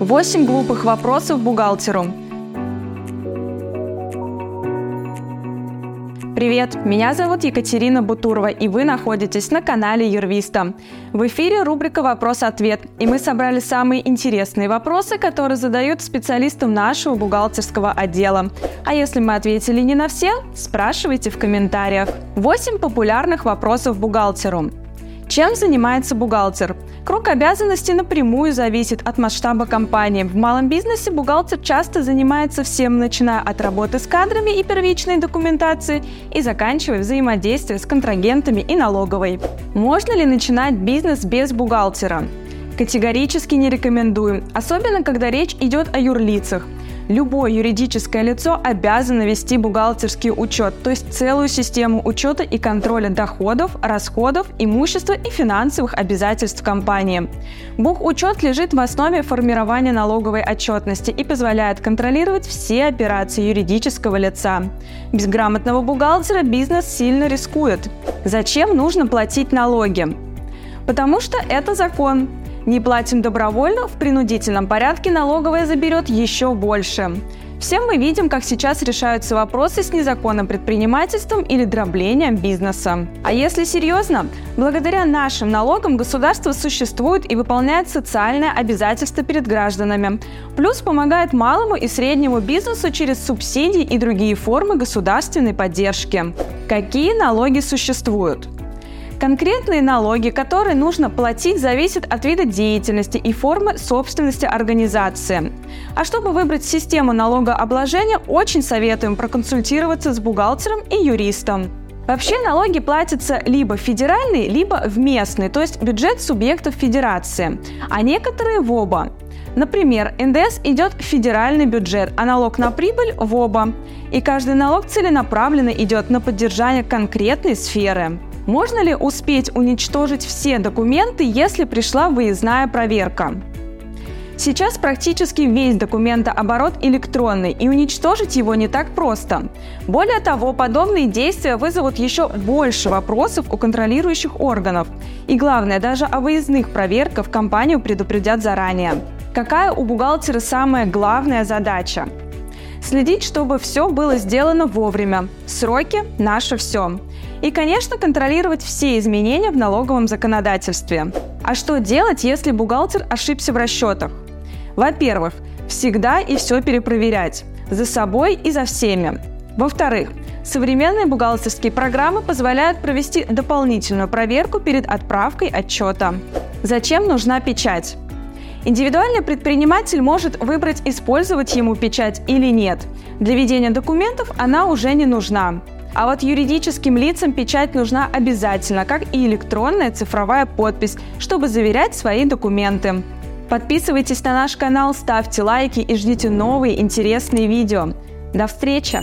8 глупых вопросов бухгалтеру. Привет, меня зовут Екатерина Бутурова, и вы находитесь на канале Юрвиста. В эфире рубрика «Вопрос-ответ», и мы собрали самые интересные вопросы, которые задают специалистам нашего бухгалтерского отдела. А если мы ответили не на все, спрашивайте в комментариях. 8 популярных вопросов бухгалтеру. Чем занимается бухгалтер? Круг обязанностей напрямую зависит от масштаба компании. В малом бизнесе бухгалтер часто занимается всем, начиная от работы с кадрами и первичной документации и заканчивая взаимодействие с контрагентами и налоговой. Можно ли начинать бизнес без бухгалтера? Категорически не рекомендую, особенно когда речь идет о юрлицах – Любое юридическое лицо обязано вести бухгалтерский учет, то есть целую систему учета и контроля доходов, расходов, имущества и финансовых обязательств компании. Бухучет лежит в основе формирования налоговой отчетности и позволяет контролировать все операции юридического лица. Без грамотного бухгалтера бизнес сильно рискует. Зачем нужно платить налоги? Потому что это закон. Не платим добровольно, в принудительном порядке налоговая заберет еще больше. Всем мы видим, как сейчас решаются вопросы с незаконным предпринимательством или дроблением бизнеса. А если серьезно, благодаря нашим налогам государство существует и выполняет социальное обязательство перед гражданами. Плюс помогает малому и среднему бизнесу через субсидии и другие формы государственной поддержки. Какие налоги существуют? Конкретные налоги, которые нужно платить, зависят от вида деятельности и формы собственности организации. А чтобы выбрать систему налогообложения, очень советуем проконсультироваться с бухгалтером и юристом. Вообще налоги платятся либо федеральные, либо в местный, то есть бюджет субъектов федерации, а некоторые в оба. Например, НДС идет в федеральный бюджет, а налог на прибыль в оба. И каждый налог целенаправленно идет на поддержание конкретной сферы. Можно ли успеть уничтожить все документы, если пришла выездная проверка? Сейчас практически весь документооборот электронный, и уничтожить его не так просто. Более того, подобные действия вызовут еще больше вопросов у контролирующих органов. И главное, даже о выездных проверках компанию предупредят заранее. Какая у бухгалтера самая главная задача? Следить, чтобы все было сделано вовремя. Сроки – наше все. И, конечно, контролировать все изменения в налоговом законодательстве. А что делать, если бухгалтер ошибся в расчетах? Во-первых, всегда и все перепроверять. За собой и за всеми. Во-вторых, современные бухгалтерские программы позволяют провести дополнительную проверку перед отправкой отчета. Зачем нужна печать? Индивидуальный предприниматель может выбрать, использовать ему печать или нет. Для ведения документов она уже не нужна. А вот юридическим лицам печать нужна обязательно, как и электронная цифровая подпись, чтобы заверять свои документы. Подписывайтесь на наш канал, ставьте лайки и ждите новые интересные видео. До встречи!